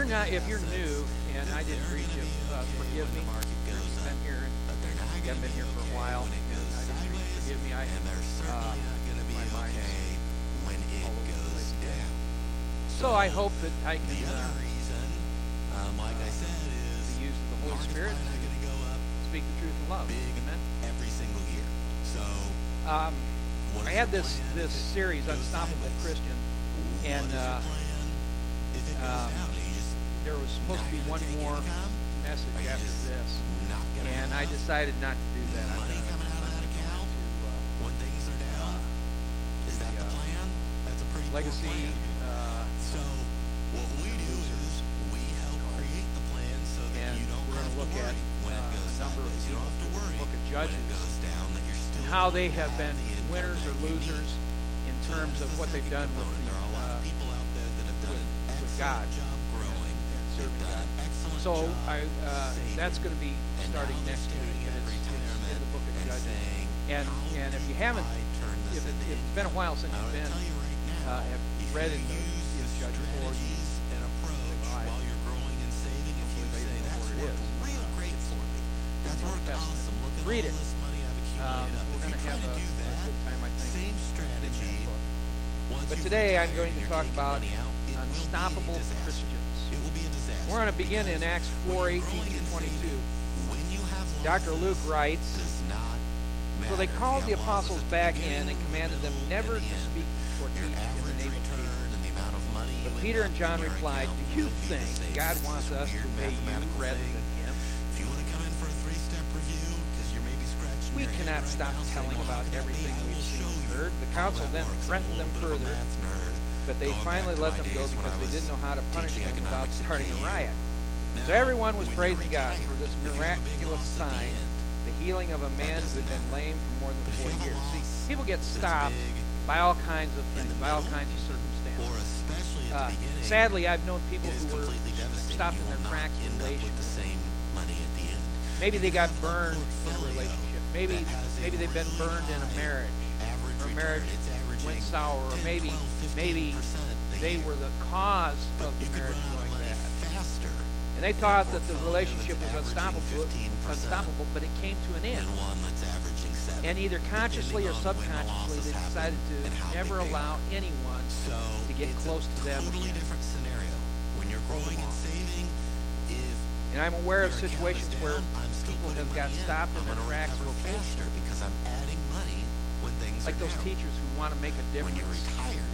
you're not, if you're new, and I didn't read you, uh, forgive me. I've been here, I've been here for a while. I didn't forgive me. I uh, my mind. So I hope that I can. Uh, reason, like I said, is the use of the Holy Spirit to go up, speak the truth in love. Big Amen. Every single year. So um, I had this this series, Unstoppable Christian, and uh, um, there was supposed to be one more message after this, and I decided not to do that. Money coming out of that account when things are down. Uh, is that the uh, plan? That's a pretty legacy. Uh, so what we do is we help create the plan so that you don't have to worry when it goes sideways. You don't have to worry look at judges and how they have been winners or losers in terms of what they've done with, uh, with, with God. So I, uh, that's going to be starting next week, and it's, it's in the book of Judges. And and if you haven't, if, if it's been a while since you've been, uh, have read in the in Judges or you Read it. Um, we're going to have a, a good time, I think. Same strategy. But today I'm going to talk about unstoppable Christians. We're going to begin in Acts 4 18 to 22. Dr. Luke writes So they called the apostles back in and commanded them never to speak or teach in the name of Jesus. But Peter and John replied, Do you think God wants us to pay you rather than him? We cannot stop telling about everything we've seen and heard. The council then threatened them further but they finally let them go because they didn't know how to punish them without starting a riot. So everyone was praising God for this miraculous sign, the healing of a man who had been lame for more than four years. See, people get stopped by all kinds of things, by all kinds of circumstances. Uh, sadly, I've known people who were stopped in their tracks in end Maybe they got burned in a relationship. Maybe maybe they've been burned in a marriage. Or a marriage went sour, or maybe maybe they were the cause of the marriage going bad. And they thought that the relationship was unstoppable, unstoppable, but it came to an end. And either consciously or subconsciously, they decided to never allow anyone to get close to them. Totally different scenario when you're growing and saving. And I'm aware of situations where people have got stopped in their tracks or because I'm adding when things like those down. teachers who want to make a difference. When you're retired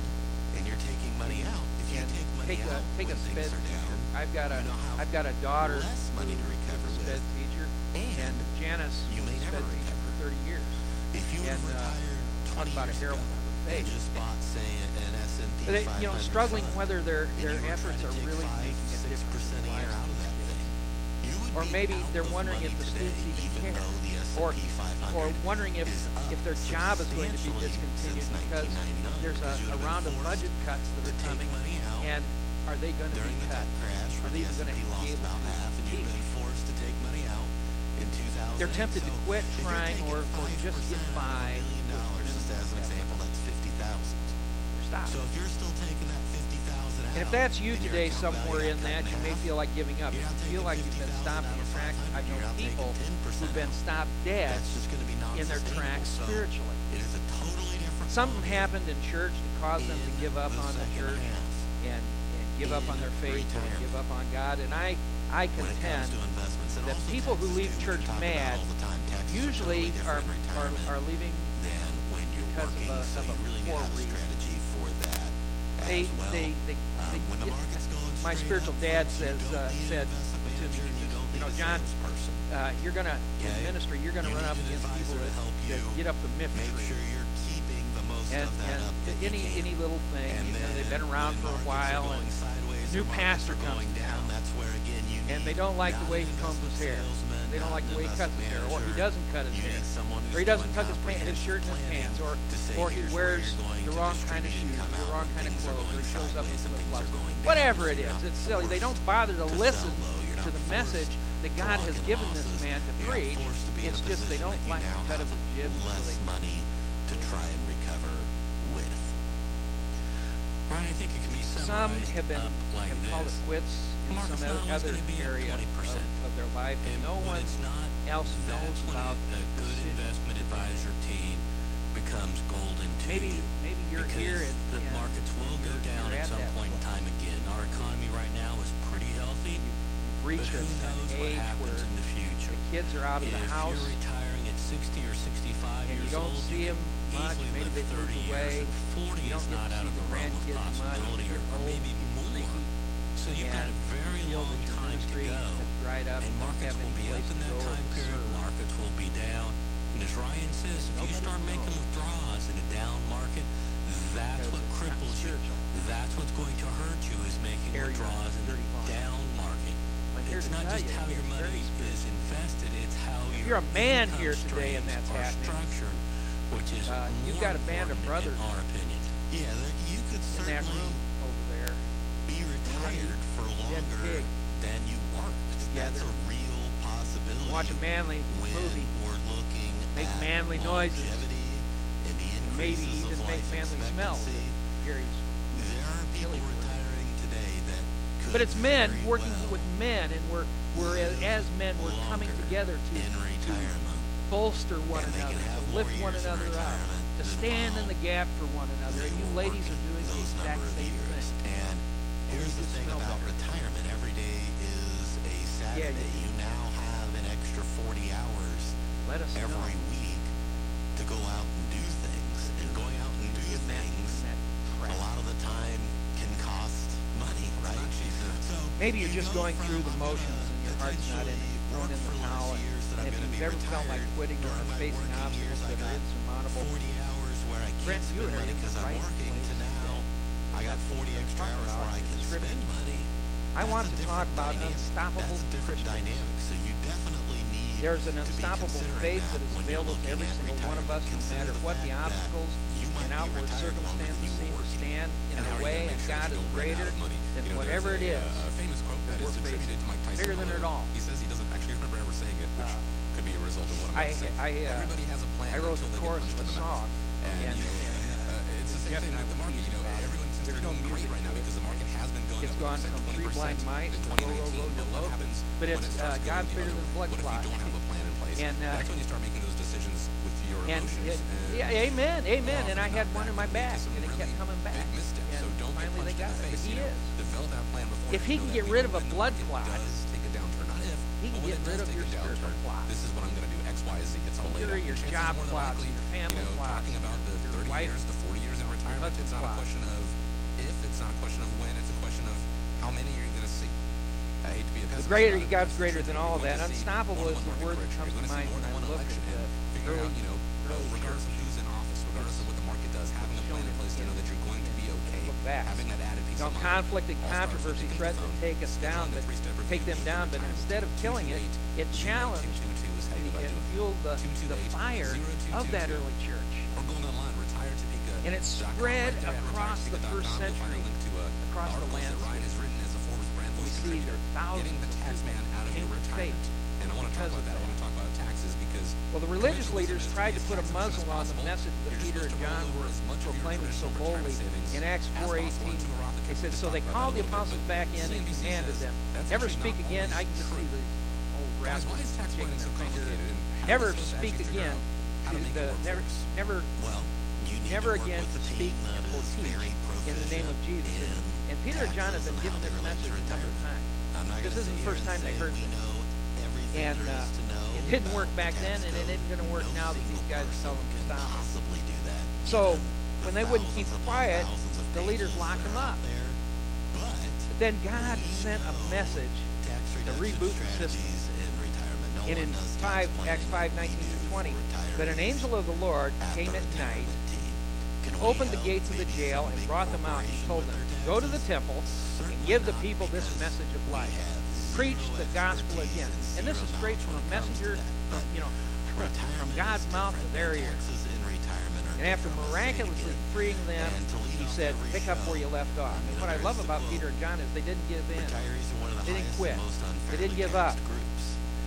and you're taking money out, if you take money take out take when a things are down, teacher. I've got a have got a daughter less money to recover with. Sped teacher and, and Janice you may never recover for 30 years. If you and, uh, retired uh, 20 about years a heroin ago, they just bought say an S&P 500. You know, struggling fund, whether their their efforts are really making a difference in lives or maybe they're wondering if the students even care, or or wondering if if their job is going to be discontinued because there's a, a round of budget cuts that are coming, and are they going to be cut? Are they even going to be able to compete? They're tempted to quit trying or, or just get by. Just as an example, that's fifty thousand. So if you're still taking and if that's you today, somewhere in that, you may feel like giving up. You feel like you've been stopped in your tracks, I've known people who've been stopped dead in their tracks spiritually. Something happened in church that caused them to give up on the church and, and give up on their faith and give up on God. And I, I contend that people who leave church mad usually are, are, are leaving because of a, of a poor reason they, they, they, they my spiritual dad says uh, said to me, you know, John, uh, you're gonna in ministry, you're gonna run up against people that, that get up the miffy tree. And, and any any little thing, you know, they've been around for a while, and new pastor comes down, that's where again you and they don't like the way he combs his hair. They don't like the way he cuts his hair, or he doesn't cut his hair, or he doesn't tuck his, pants, his shirt in his pants, or or he wears the wrong kind of shoes, the wrong kind of clothes, or he shows up in flip flops. Whatever it is, it's silly. They don't bother to listen to the message that God has given this man to preach. It's just they don't like the cut of his jib, money to try and recover with. Brian, I think can some have been like have called it quits in some other area of, of, their life, and, and no one else knows about a good investment advisor team becomes golden to maybe, you. Maybe you're here and, the markets will go down at some point in time again. Our economy right now is pretty healthy. You've but who knows what happens in the future. The kids are out of if the house. You're retired, 60 or 65 and years you don't old, see him much. Maybe they 30 years, away. and 40 you is not out of the realm of possibility, or, maybe more. So you've got a very long time to go, and markets will be up in that time period, markets will be down. And as Ryan says, if you start making withdrawals in a down market, that's what cripples you. That's what's going to hurt you is making withdrawals in a down market. It's not just how your money is invested; it's how if you're a man here today and that's happening, which is uh, you've got a band of brothers. In our opinion, yeah, you could in that room over there be retired for longer than you worked. That's a real possibility. Watch a manly movie. make manly noises. And maybe even make manly smells. There are people. But it's men working with men, and we're, we're as men, we're coming together to, to bolster one another, to lift one another up, to stand in the gap for one another. And you ladies are doing the exact same thing. And here's the thing about retirement. Every day is a Saturday. You now have an extra 40 hours every week to go out and do things. And going out and do things, a lot of the time, Maybe you're just going through the motions and your heart's not in it. you're in the towel. And, and if you've ever felt like quitting or facing obstacles that are insurmountable, Brent, you are in the right place. I got 40 extra hours where I can spend money. I want to talk about unstoppable dynamics. So you definitely need There's an unstoppable faith that is available to every single one of us, no matter what the obstacles and outward circumstances seem to stand in the way, and God is greater than whatever it is. That is attributed to Mike Tyson. Bigger than it all. He says he doesn't actually remember ever saying it, which uh, could be a result of what I'm I, saying. I, uh, Everybody has a plan I wrote until the chorus of punched in the mouth. And, and, you and uh, it's the same thing with the market. You know, everyone's thinks they're doing great right now because the market has been going it's up gone from 20% blind might to low, low, low, low, low, but it's when uh, God's bigger than blood clot. What if you don't have a plan in place? And, uh, That's when you start making those decisions with your emotions. Yeah, amen, amen. And I had one in my back, and it kept coming back. And finally they got it. He is. If he can get rid of a blood clot, he can get rid of your spiritual clot. This is what I'm going to do. X, Y, Z. It's all later. Your, job clots, your family you know, talking about the 30 years, the 40 years in retirement. It's not a question of if. It's not a question of when. It's a question of how many are you going to see. I hate to be a pessimist. The greater God's greater than all that. Unstoppable is the word that comes to mind when I look at the figure out, you know, regardless of who's in office, regardless of what the market does, having a plan in place to know that you're going fast. You know, conflict and controversy threatened to take us down, but take them down. But instead of killing it, it challenged and fueled the, the fire of that early church. And it spread across the first century, across the land. We see thousands of people came to faith because of that. I want to talk about taxes because well, the religious leaders tried to put a muzzle on the message that Peter and John were proclaiming so boldly in Acts 4.18. They said, so they called the apostles back in and commanded them, never speak again. I can just see the old rascals shaking their finger. Never speak again. The, never, never, never again to speak or teach in the name of Jesus. And Peter and John have been given this message a number of times. This isn't the first time they heard this. And uh, didn't work back then, and it isn't going to work now that these guys are selling them to stop. So when they wouldn't keep quiet, the leaders locked them up. there. But then God sent a message to reboot the system. And in 5, Acts 5, 19 to 20, but an angel of the Lord came at night, opened the gates of the jail, and brought them out and told them, Go to the temple and give the people this message of life preach the gospel again. And this is straight from a messenger, from, you know, from, God's mouth to their ears. And after miraculously freeing them, he said, pick up where you left off. And what I love about Peter and John is they didn't give in. They didn't quit. They didn't give up.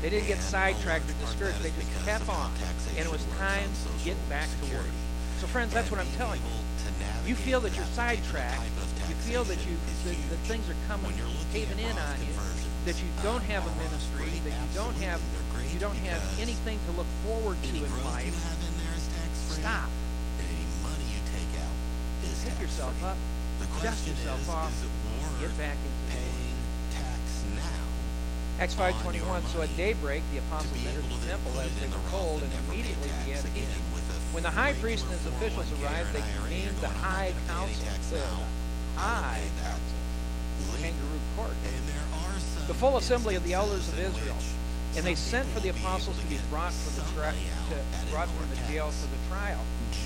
They didn't get sidetracked or discouraged. They just kept on. And it was time to get back to work. So friends, that's what I'm telling you. You feel that you're sidetracked. You feel that you that, that things are coming, caving in on you that you don't have a ministry, that you don't have you don't have anything to look forward to in life, stop. Pick yourself up, dust yourself off, get back into paying tax now. Acts 5.21, so at daybreak the apostles entered the temple as they were told and immediately began to eat. When the high priest and his officials arrived, they convened the high council and I, kangaroo court, the full assembly of the elders of Israel. And they sent for the apostles to be brought from the, tra- to, brought from the jail for the trial.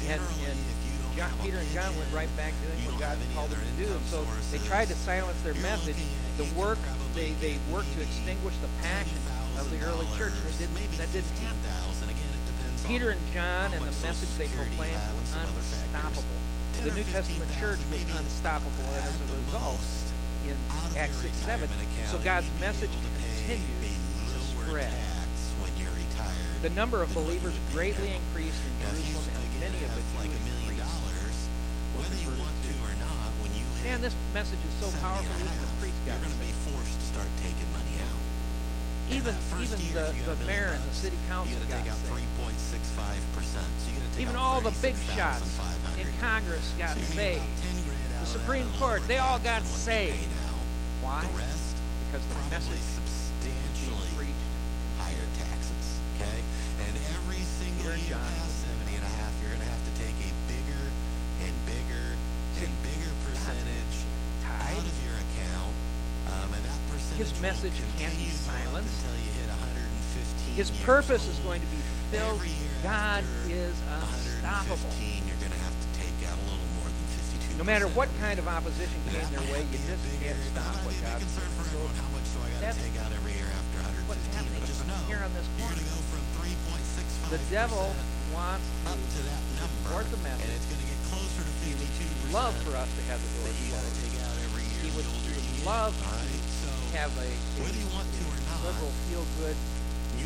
And, and John, Peter and John went right back to doing what God called them to do. And so they tried to silence their message. The work they, they worked to extinguish the passion of the early church. That didn't, that didn't happen. Peter and John and the message they proclaimed was unstoppable. The New Testament church was unstoppable, as a result, in Acts 6 7. So God's message continues to spread. The number of believers greatly increased in Jerusalem, and many of the Jewish priests were converted to. Man, this message is so powerful. Even the priest got You're going to be forced to start taking money out. Even even the, the mayor and the city council got saved. Even all the big shots in Congress got saved. The Supreme Court, they all got saved. Why? The rest, because the probably substantially higher taxes. Okay, and every single year past 70 and a half, you're going to have to take a bigger and bigger and bigger percentage out of your account, um, and that percentage His message can't be silenced. Until you hit 115. His purpose old. is going to be fulfilled. God is unstoppable. No matter what kind of opposition came their way, you just can't stop what God is doing. So what's happening here on this corner. The devil wants to support the message. He love for us to have the doors closed. He would love to have a liberal feel-good,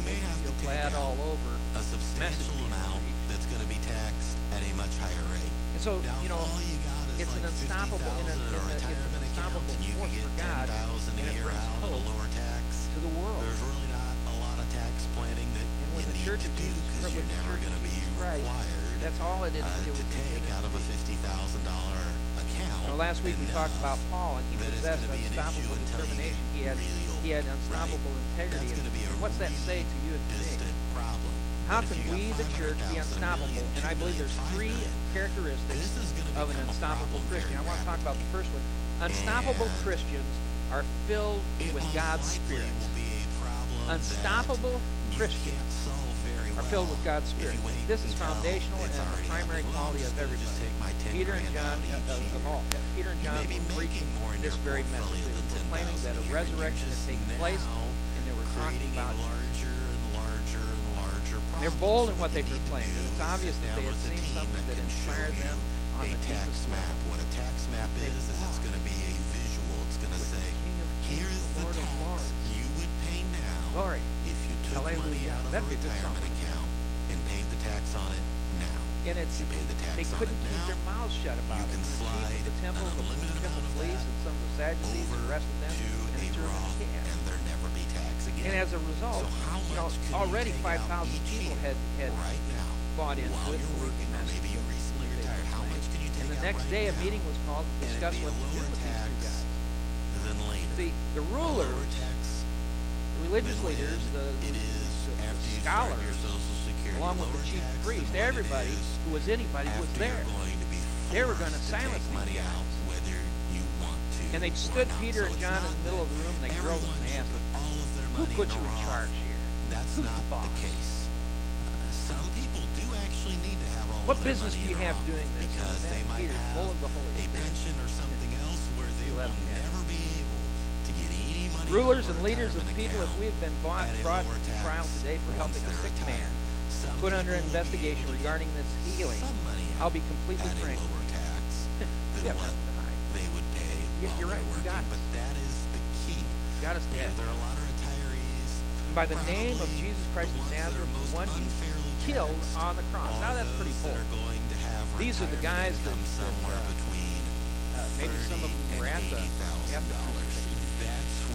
feel-glad all over a substantial amount that's going to be taxed at a much higher rate. And so, you know, it's an unstoppable, in an, it's an unstoppable force for God, and it brings hope to the world. There's really not a lot of tax planning that and when you the church to do because you're never going to be required. That's all it is uh, to, to take out of a fifty thousand dollar account. Now, last week we talked uh, about Paul, and he possessed unstoppable determination. He had, he had unstoppable right. integrity. What's that say to you and to me? How can we, the church, be unstoppable? And I believe there's three characteristics of an unstoppable Christian. I want to talk about the first one. Unstoppable Christians are filled with God's Spirit. Unstoppable Christians are filled with God's Spirit. This is foundational and the primary quality of everybody. Peter and John, of, of all, Peter and John were preaching this very message. They were proclaiming that a resurrection had taken place, and they were talking about they're bold in what they proclaim. It's obvious that they have seen something that inspired them on the tax map. What a tax map is, is it's going to be a visual. It's going to say, here is the tax you would pay now Glory. if you took Hallelujah. money out of That'd a retirement account and paid the tax on it now. And it's, you pay the tax they couldn't on it keep now. their mouths shut about you it. Can slide the temple, the police, and some of the Sadducees and the rest of them, to a raw and as a result, so you know, already 5,000 people had, had right now, bought in with working maybe you recently retired. How much can you take And the next right day, now? a meeting was called to discuss what to do with these two guys. Then later, the rulers, tax, the religious leaders, the, the, the scholars, security, along with the chief priest, everybody who was anybody was there. They were going to silence these guys. Out, and they stood Peter and John in the middle of the room and they grilled them and asked them, who put you in charge here? That's Who's not the, boss? the case. Uh, some people do actually need to have all What business do you have doing this? Because they might have full of the Holy a pension or something else where they will never be able to get any money. Rulers and leaders of the people, if we have been bought, brought to trial today for helping a sick man, put under investigation regarding this healing, I'll be completely frank. yeah, they would pay. Yeah, you're right. Got but that is the key. Got us dead. There are a lot of by the name of Jesus Christ of Nazareth, the one he killed on the cross. Now that's pretty cool. These are the guys that, that uh, maybe some of them were at the, at.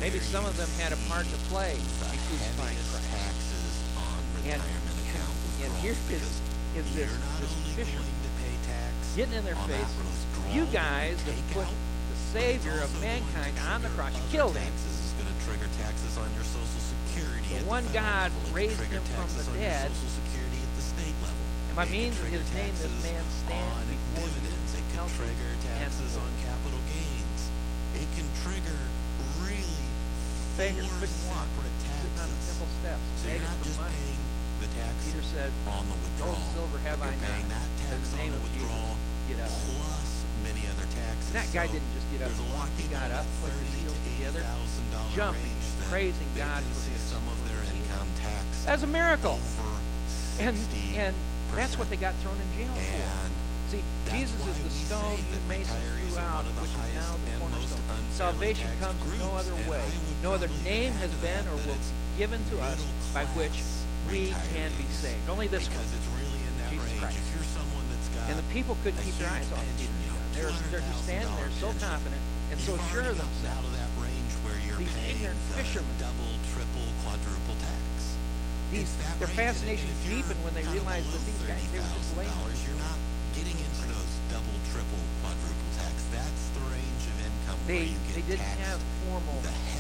Maybe some of them had a part to play in crucifying Christ. And, and here is, is this, this fisherman getting in their face. You guys have put the Savior of mankind on the cross. Killed him going to trigger taxes on your Social Security. The one God raised him from the dead. Social Security at the state level. And by means of his name, this man stands before dividends. It can trigger taxes on capital gains. It can trigger really Savior four separate taxes. On simple steps. So you're not just money. paying the tax Peter said, on the withdrawal. Gold silver have I not. That tax in the on the withdrawal. Get up. Plus and that guy didn't just get up and walk. He got up, put his heels together, jumping, praising God for his some of their income tax. A miracle. And and that's what they got thrown in jail for. See, Jesus is the stone you mason threw out, which is now the cornerstone. Salvation comes no other way. No other name has been or will be given to us by which we can be saved. Only this one, Jesus Christ. And the people could keep their eyes off Jesus. They're, they're just standing there so confident and so sure of themselves. Out of that range where you're These ignorant the fishermen. Double, triple, quadruple tax. These, their fascination deepened when they realize that these guys, they were just laying. You're not getting into those double, triple, quadruple tax. That's the range of income they, They didn't have formal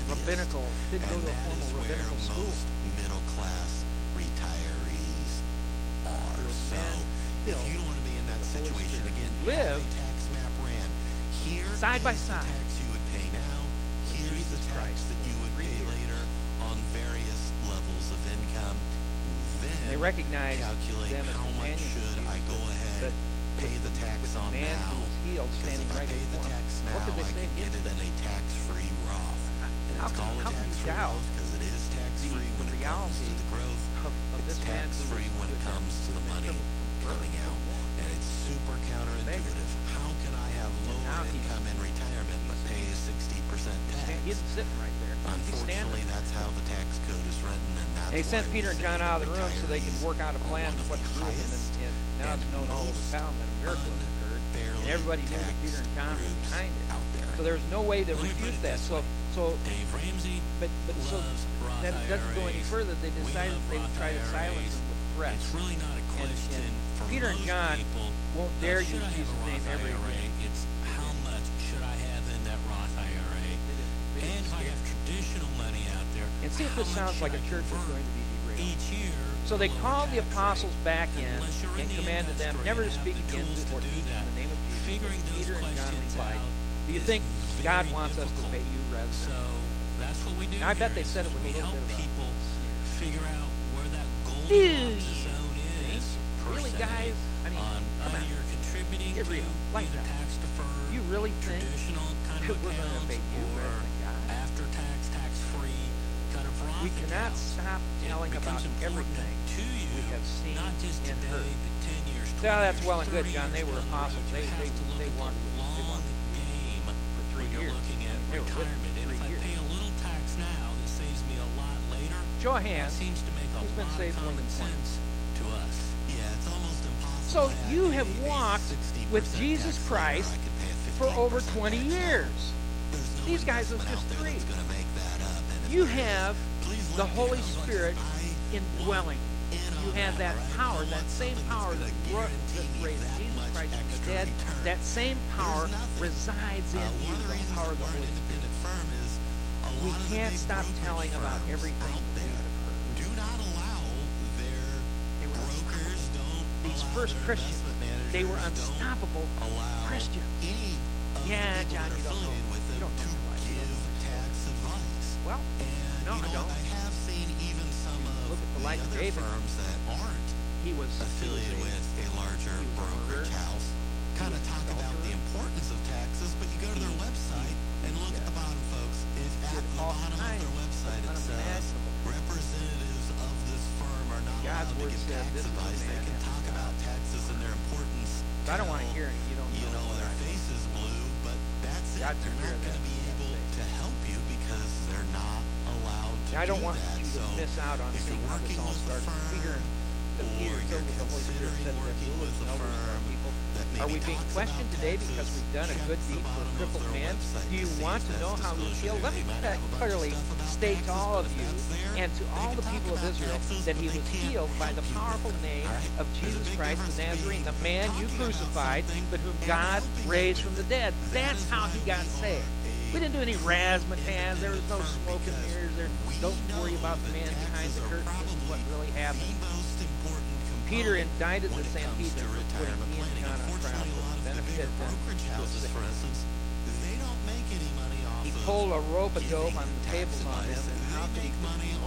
rabbinical, didn't go to a formal rabbinical school. middle class retirees are. So if you don't want to be in that situation again, live side by side. The tax you would pay now. Here's the price that you would pay later on various levels of income. Then they recognize calculate how much should I go ahead pay the tax on man now. Healed, because if I right pay the tax now, what did they I say? can get it in a tax-free Roth. And how it's called a tax-free Roth because it is tax-free when it comes to the growth. Of, of it's tax-free when it comes to the money coming out. And it's super counterintuitive now income in retirement but pays 60% tax. He's sitting right there. Unfortunately, that's how the tax code is written, and that's They sent Peter and John out of the room so they could work out a plan of what to do, and, and now it's known all the town that a miracle has occurred, and everybody knew that Peter and John were behind it. So there's no way to refute that. So, so Dave Ramsey, but but so that doesn't go any further. They decided they would try to silence him with threats. It's really not a question. And, and Peter and John won't dare to use his name every day Let's see if this sounds like a church that's going to be derailed. So they called the apostles back in and commanded them never to speak again before teaching in the name of Jesus. Peter and John replied, Do you think God wants us to obey you rather than that's what we do. Now, I bet they said it would be little bit of people figure out where that gold zone is. Really, guys? I mean, on, come on. you're contributing Get real. like that. tax deferred, you really think traditional kind of we're going to obey you or after tax we cannot stop telling about everything to you, we have seen not just and heard. But 10 years, now that's well and good, John. They were apostles. They, they, they, won. They won game for three years. looking at they retirement. If I pay a little tax now, this saves me a lot later. Johan seems to make a lot of common sense to us. Yeah, it's almost impossible. So you have walked with Jesus Christ for over 20 years. These guys are just three. You have the Holy Spirit indwelling. You have that power, that same power that, brought, raised Jesus Christ from the dead, that same power resides in you, the power of the Holy Spirit. We can't stop telling about everything Do not allow their brokers, These first Christians, they were unstoppable Christians. Yeah, John, you don't know. You don't know. Well, no, I don't look at the, the likes of David. firms that aren't he was affiliated he a, with a larger brokerage house kind of talk about the importance of taxes, but you go to their website and look yeah. at the bottom, folks. If at the bottom of their website it says representatives of this firm are not God's allowed to give tax advice, they can talk about taxes and their importance. I don't want to hear it. You don't. You know, know their face is blue, but that's it. They're not going to be able to help you because they're not I don't want you to miss out on seeing how this all starts. We hear the Peter filled with the Holy Spirit said that are people. Are we being questioned today because we've done a good deed for a crippled man? Do you want to know how we feel? Let me clearly state to all of you and to all the people of Israel that he was healed by the powerful name of Jesus Christ the Nazarene, the man you crucified, but whom God raised from the dead. That's how he got saved. We didn't do any razzmatazz. There was no smoke mirrors. There, don't worry about the man behind the curtain. This is what really happened. Peter indicted the Sanhedrin for putting he and John on trial to benefit them. He pulled a rope a dope on the tables on them, and how could he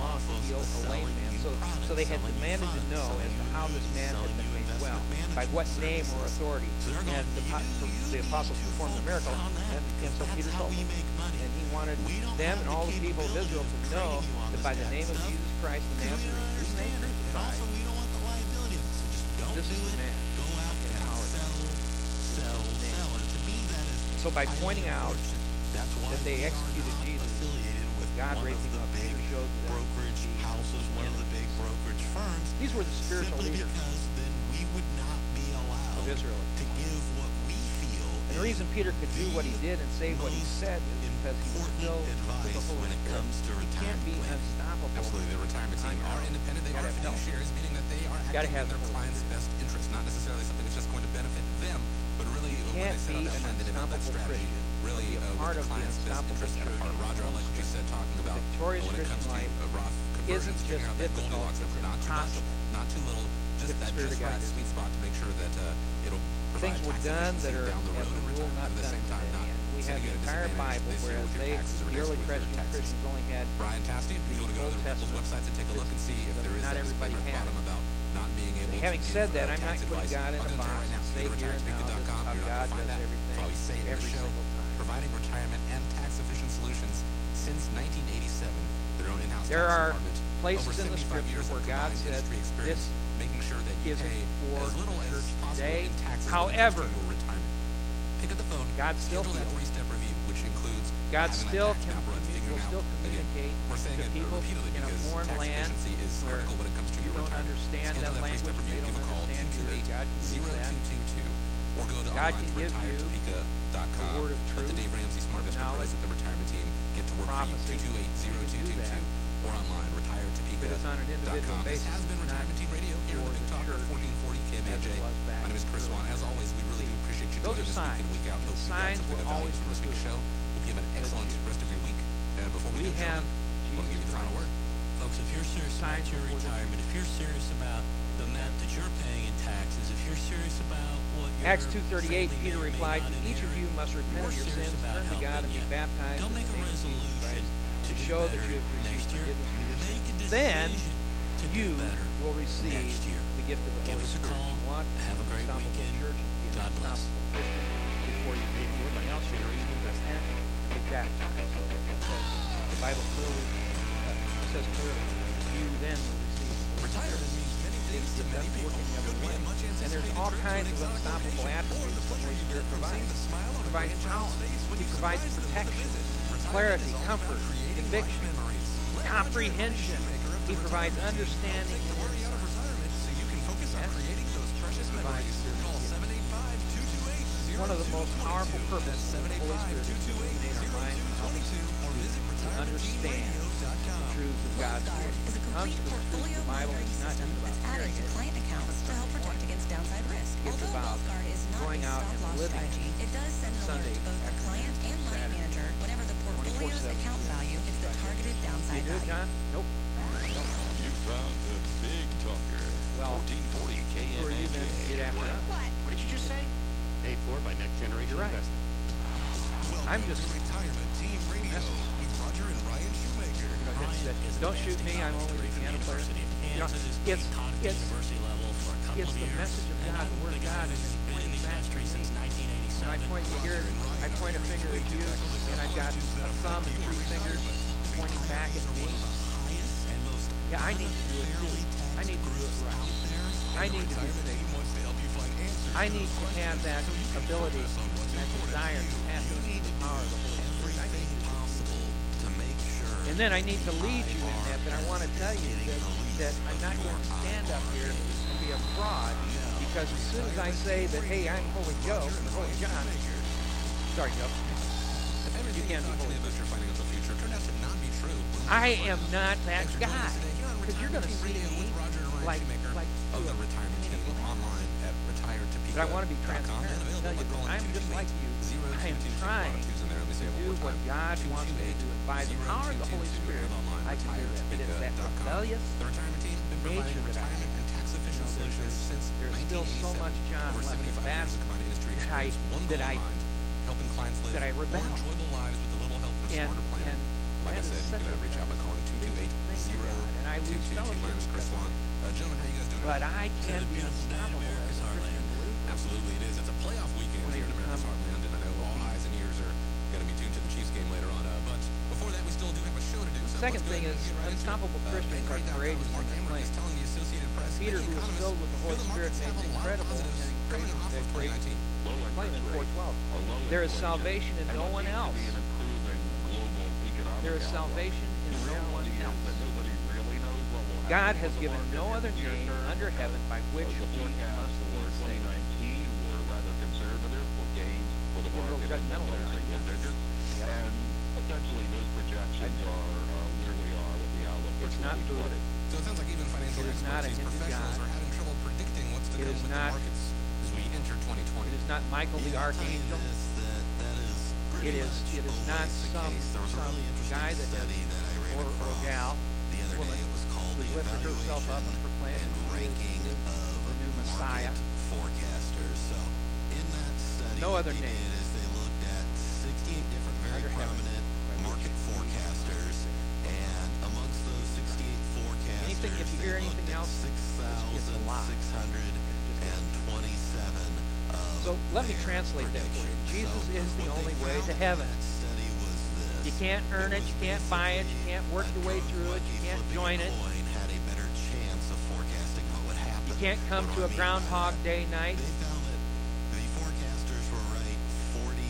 lost the old lame man? So, so they had demanded to know as to how this man had been made well, by what name or authority. And the, the apostles performed the miracle, and, and so Peter told them. And he wanted them and all the people of Israel to know that by the name of Jesus Christ the Nazarene, whose name this is the man. So by pointing out that they executed Jesus, God raising up, Peter showed that brokerage houses, one of the brokerage firms. These were the spiritual leaders. because then we would not be allowed of Israel. to give what we feel. And the reason Peter could do what he did and say what he said is because he was filled with the Holy Spirit. Comes to you can't be planning. unstoppable. Absolutely, the retirement team are independent. They are fiduciaries, meaning that they are acting in their clients' best interest, not necessarily something that's just going to benefit them, but really you when they set up that plan, they develop that strategy. Christian really uh, part of the unstoppable interest in part. Roger, like you said, talking about when it comes to uh, Roth conversions, figuring out that Goldilocks of not too much, not too little, just that just right sweet spot to make sure that uh, it'll provide things were done that are down the road over time, not at the same time, not we have the entire Bible, whereas they, the early Christian Christians only had Brian Tasty, if you want to go to the Bible's website and take a look and see if there is not everybody had about not being able having to said uh, that, I'm not putting God in a box and say here and now that God does everything every single providing retirement and tax-efficient solutions since 1987. Their own in-house there tax are department, places in the scripture where God said this making sure that you pay for as little as today. Possible However, Pick up the phone. God still that three-step review, which includes God still can will still communicate We're saying to people in a foreign land where when it comes to you don't understand that language, they don't understand you. God can use that or go to God can give you the word of truth, Let the Dave Ramsey Smart Investment President, the retirement team, get to work for you, 2280222, or online, retiretopeka.com. This has been Retirement Team Radio here on the Big Talker, 1440 KMAJ. My name is Chris Swan. As always, we really do appreciate you joining us week in, week out. Hope you got something of value from this week's show. Hope you have an excellent rest of your week. And before we, we do, have, I want to give you the final word. So if you're serious about your retirement, if you're serious about the amount that you're paying in taxes, if you're serious about what you're Acts 2.38, Peter replied, Each of you must repent of your sins, turn to God, and be baptized Don't make a resolution to, to show that you have received forgiveness. Then you will receive the gift of the Give Holy Spirit. Call, want have a great weekend. Church, God bless. Before you anything else, you're the Bible clearly says clearly, you then Retirement means many things to many people. Could much and there's all kinds of unstoppable attributes that Holy Spirit provides. He provides power. He provides protection, clarity, comfort, conviction, comprehension. He provides understanding and so you can focus insight. Yes. precious memories one of the most powerful purposes of the Holy Spirit is illuminate our mind to understand the truth of God's Word. It comes to the truth of the Bible, it's not just about hearing it. It's to protect against downside risk. It's about going out and living it does send an Sunday to both the client and line manager whenever the portfolio's account value is the targeted downside value. You do it, John? Nope. You found the big talker. Well, 1440 KMAJ. Who are get after? paid for by Next Generation right. Welcome I'm just retirement team radio with Roger and Ryan Shoemaker. You know, Ryan don't shoot me. I'm only a piano player. You know, it's it's it's the message of God, the Word of God, and in the back to me. And I point you here, I point a finger at you, and I've got a thumb and three fingers pointing back at me. And yeah, I need to do it. I need to do it right. I need to do. I need to have that ability and that desire to have the power of the Holy Spirit. I need to and then I need to lead you in that, but I want to tell you that, that I'm not going to stand up here and be a fraud because as soon as I say that, hey, I'm Holy Joe, Holy John, sorry, Joe, you can't be Holy I am not that guy because you're going to see me like, like, like but I want to be transparent. available Tell you by calling that I'm just like you. 228 I am trying twos in there. Let me say it to do what. God wants me to do. By the power of the Holy Spirit, I can do that. It is that rebellious The retirement team has been nature that I retirement have. and tax efficient You know, solutions there's- since there's still so much John left in 75 that years of combined industry that I- that I- helping clients live that I more rebel. enjoyable lives with a little help and a And, smarter plan. Like I said, you can reach out by calling big thing to God. And I lose 228-0222. fellowship My name is Chris Swan. Uh, gentlemen, how you guys doing? But I can be unstoppable Absolutely, it is. It's a playoff weekend here in America's Heartland, and I know all eyes and ears are going to be tuned to the Chiefs game later on. Uh, but before that, we still do have a show to do. So Second thing is right into it. unstoppable Uh, Christians are courageous Mark in their is claim. telling the Associated Press, Peter, who was filled with the Holy Spirit, markets made have a lot of incredible and coming increasing off of 2019. Low Claim in interest rates, 412. There is salvation in no one else. be an improving global economic There is salvation in no one else. God has given no other name under heaven by which we must for be saved. 2019 were rather conservative with gains for the You're real market judgmental low there. single digits. And essentially those projections are uh, where we are with the outlook It's not 2020. good. So it sounds like even financial It is not experts, these professionals, are having trouble predicting what's to It come is with not- the markets as we enter 2020. It is not Michael the Archangel. It is it is not some some guy that has or, or gal the other woman day. Lifted herself up and proclaimed the, of the new Messiah. market forecasters. So in that study, No other they name. did is they looked at 68 different very Under prominent which market forecasters, and amongst those 68 forecasters, Anything- if you hear anything else, it's a lie. 6,627 So let me translate that for you. Jesus is the only way to heaven. You can't earn it, you can't buy it, you can't work your way through it, you can't join it. You can't come to a Groundhog? Day night. The forecasters were right 48%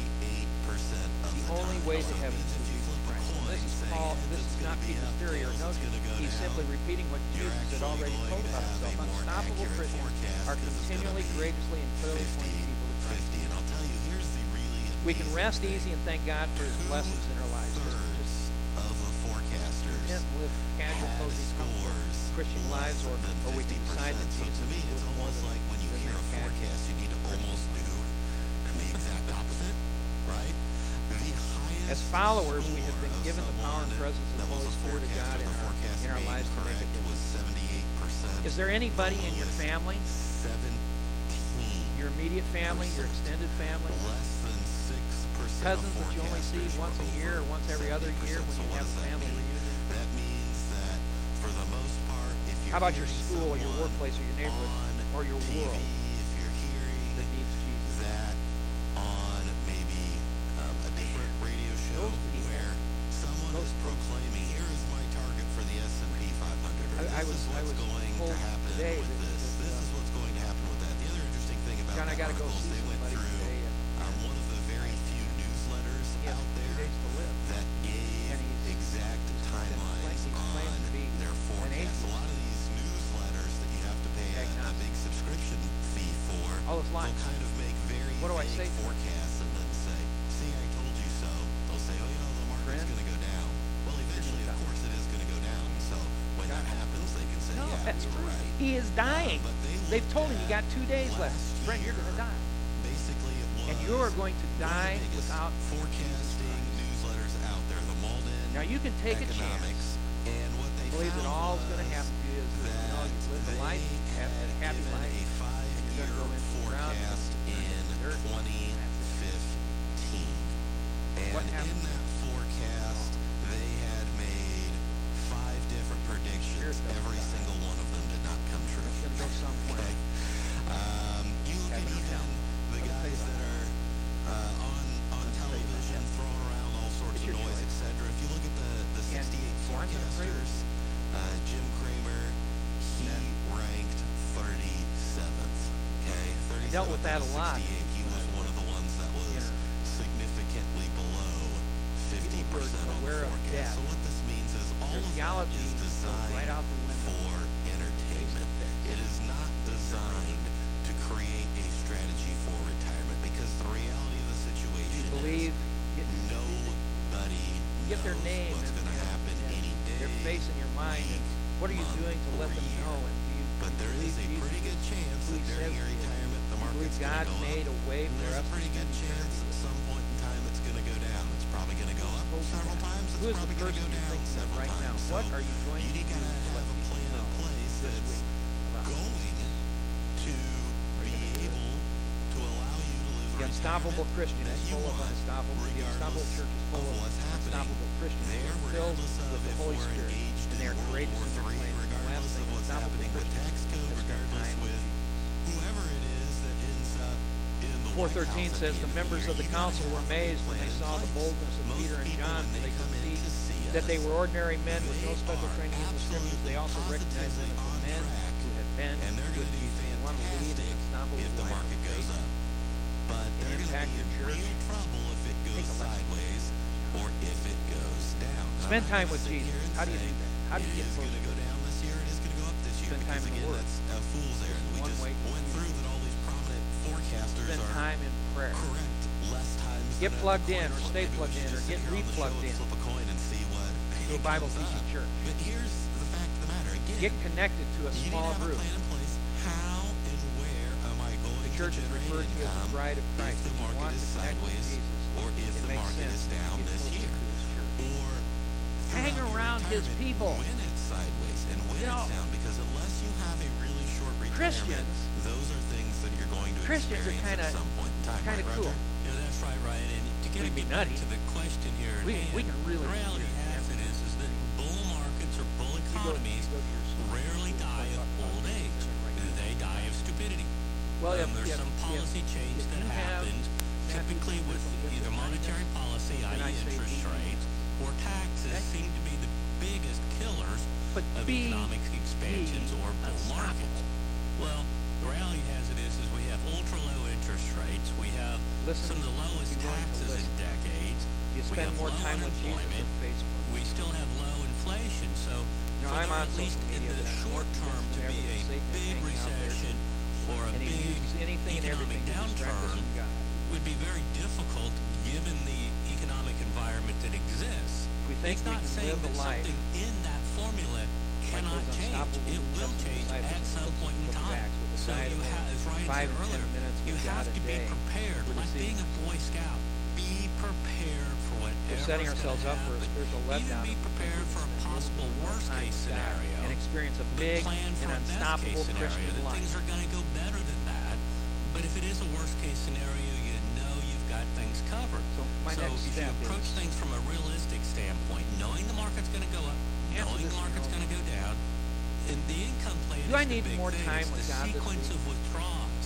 the, The only way to heaven is Jesus Christ. coin This is Paul. This is not Peter's theory or go He's simply repeating what Jesus had already told to about himself. Unstoppable Christians are continually, courageously, and clearly 50, pointing people to Christ. We can rest easy and thank God for His blessings in our lives. Just, of content to live casual, cozy, scores Christian lives, or, or we can decide that 50%. So Jesus to me, it's almost like when you hear a forecast, you need to almost do the exact opposite, right? The As followers, we have been given the power and presence of the Holy Spirit of God in our, in our lives to make a difference. Is there anybody in your family, 17 your immediate family, your extended family, less than 6% cousins that you only see once a year or once every other year when you have a family reunion? That means that for the most part, if you're How about your school or your workplace or your neighborhood or your TV, world if you're hearing that needs Jesus? that on maybe um, a different radio show people- where someone is proclaiming, "Here is my target for the S&P 500," or I- I "This was- is I what's was going to happen with that- this. this uh, is what's going to happen with that." The other interesting thing about John, I got to go see they went through today. Subscription fee for, All oh, his life. they'll kind of make very What do I say forecasts and then say, "See, I told you so." They'll say, "Oh, you know, the market's going to go down." Well, eventually, of course, it is going to go down. So when that happens, they can say, No, "Yeah, that's you true. right." He is uh, dying. but they They've told him you got two days left. Friend, you're going to die. Basically, it was And you're going to one of the die without forecasting newsletters out there. The Mauldin Now you can take a economics, chance. and what they Believe that all is going to happen a happy a five-year going to go into the ground, forecast in gonna dirt, and that's it. 2015. And What in that forecast, they had made five different predictions. Every single one of them did not come true. That a lot. God made up. a way for there's us a pretty good chance at some point in time it's going to go down. It's probably going to go up several times. It's Who probably going to go down several right now? times. What So are you going you to do to have a plan in place that's going to be able to allow you to live The Unstoppable Christian is you full of unstoppable. The Unstoppable Church is full of of what's happening unstoppable Christians are filled with the Holy Spirit, and they're courageous in their claims. Last regardless thing, of what's unstoppable happening with Christians 413 says the the members of the council were amazed when they saw the boldness of Peter and John, when they they could come in see to see that they were ordinary men with no special training in the scriptures. They also recognized them as the men who had been and they're with going to do and want to lead an fantastic unstoppable if the life of market goes faith. up. But to impact in church. real trouble if it goes Take a lesson. sideways or if it goes down. Spend time with Jesus. How do you do that? How do you get closer to to go down this year. It is going to go up this year Spend time in the again, Word. that's a fool's errand. We just went through that all these prominent forecasters Spend time in prayer. correct less times. Get plugged in or stay plugged in or get sit here on the show re-plugged in Flip a coin and see what to a Bible teaching church. But here's the fact of the matter. Again, Get connected to a small need to have group. a plan in place. How and where am I going The church is referred to as the bride of Christ. if the market is sideways or if the market is down this year? to his church. Or Hang around his people. when it's sideways and when You know, it's down because unless you have a really short retirement, Christians- those are things that you're going to Christians are experience kinda- at some point in time. kinda right, cool. Yeah, that's right, Ryan. And to get, We'd be back nutty. to the question here We- hand, we can really- the reality has it is, is that bull markets or bull economies you go to your school, rarely die of old age. They die of stupidity. Well, um, there's if, some policy if, change if that happens, typically with either monetary policy, i.e. interest rates, or taxes seem to be the biggest killers But of economic expansions or bull markets. Well, the reality has it is, is we have ultra low interest rates. We have Listen, some of the lowest be willing to taxes in decades. you we spend have more time with Jesus. Facebook. We still have low inflation. So, You know, for I'm there at least in the short term to be a ever that Satan is big hanging out there. recession or a big uses anything and economic everything to distract us downturn would be very difficult given the economic environment that exists. We think it's we not saying that something in that formula It will change at some point in time. Acts with the So you have, as Ryan said earlier, you have to be prepared. Like being a. Boy Scout, be prepared for whatever We're setting ourselves up for a spiritual letdown. Even be prepared for a possible worst-case scenario. and experience a big plan for and unstoppable Christian life. things are going to go better than that. But if it is a worst case scenario, you know you've got things covered. So my so next if you approach things from a realistic standpoint, knowing the market's going to go up, knowing the market's going to go down, and the income plan Do I need more time it's with the God this sequence week? of withdrawals.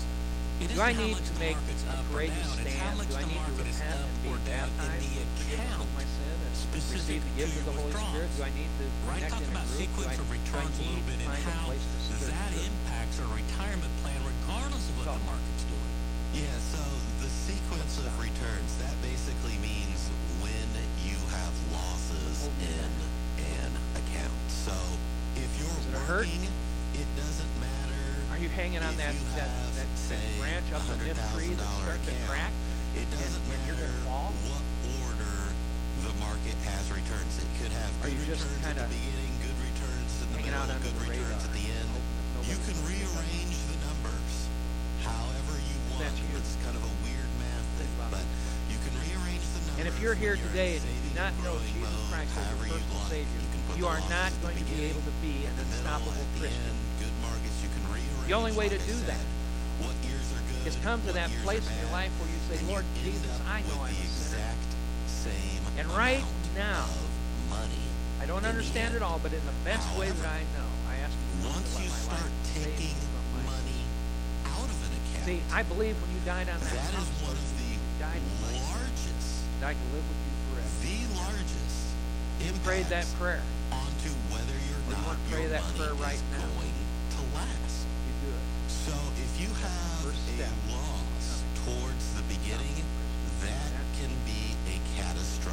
It Do I need to make market's a up or courageous down. It's how stand? much Do I need to market is repent and be or down in the account. of my sin and receive the to gift of the Holy Spirit? withdrawals. Do I need to Ryan connect in a about group? Do sequence I, of do I returns a need little bit to and find a place to sit? that impacts our retirement plan regardless of what the market's doing. Yeah, so the sequence of returns, that basically means when you have losses in an account. So hurt? it doesn't matter. Are you hanging on that that, that, that branch up the mid tree that's $100,000 starting to crack? It doesn't and you're matter gonna fall? what order the market has returns. It could have good you just returns at the beginning, good returns in the middle, good the returns at the end. You can rearrange the numbers however you want. It's kind of a weird math thing, but you can rearrange the numbers. And if you're here today and you do not know Jesus Christ as your personal. Savior, You can put you the are not going to be able to be an unstoppable Christian. Good markets you can. The only way to do that said. What years are good? is come to that place in your life where you say, Lord Jesus, I know I'm the a sinner. exact same And right now, money. I don't understand it all, but in the best way that I know, I ask you to Once you my start life taking money out of an account, See, I believe when you died on that, that is one of the died in my sin, largest, died to live with you forever. the largest You prayed that prayer. Onto whether or Well, you not wanna pray that money prayer is right now. going to last. You do it. So if you have a loss towards the beginning, that can be a catastrophic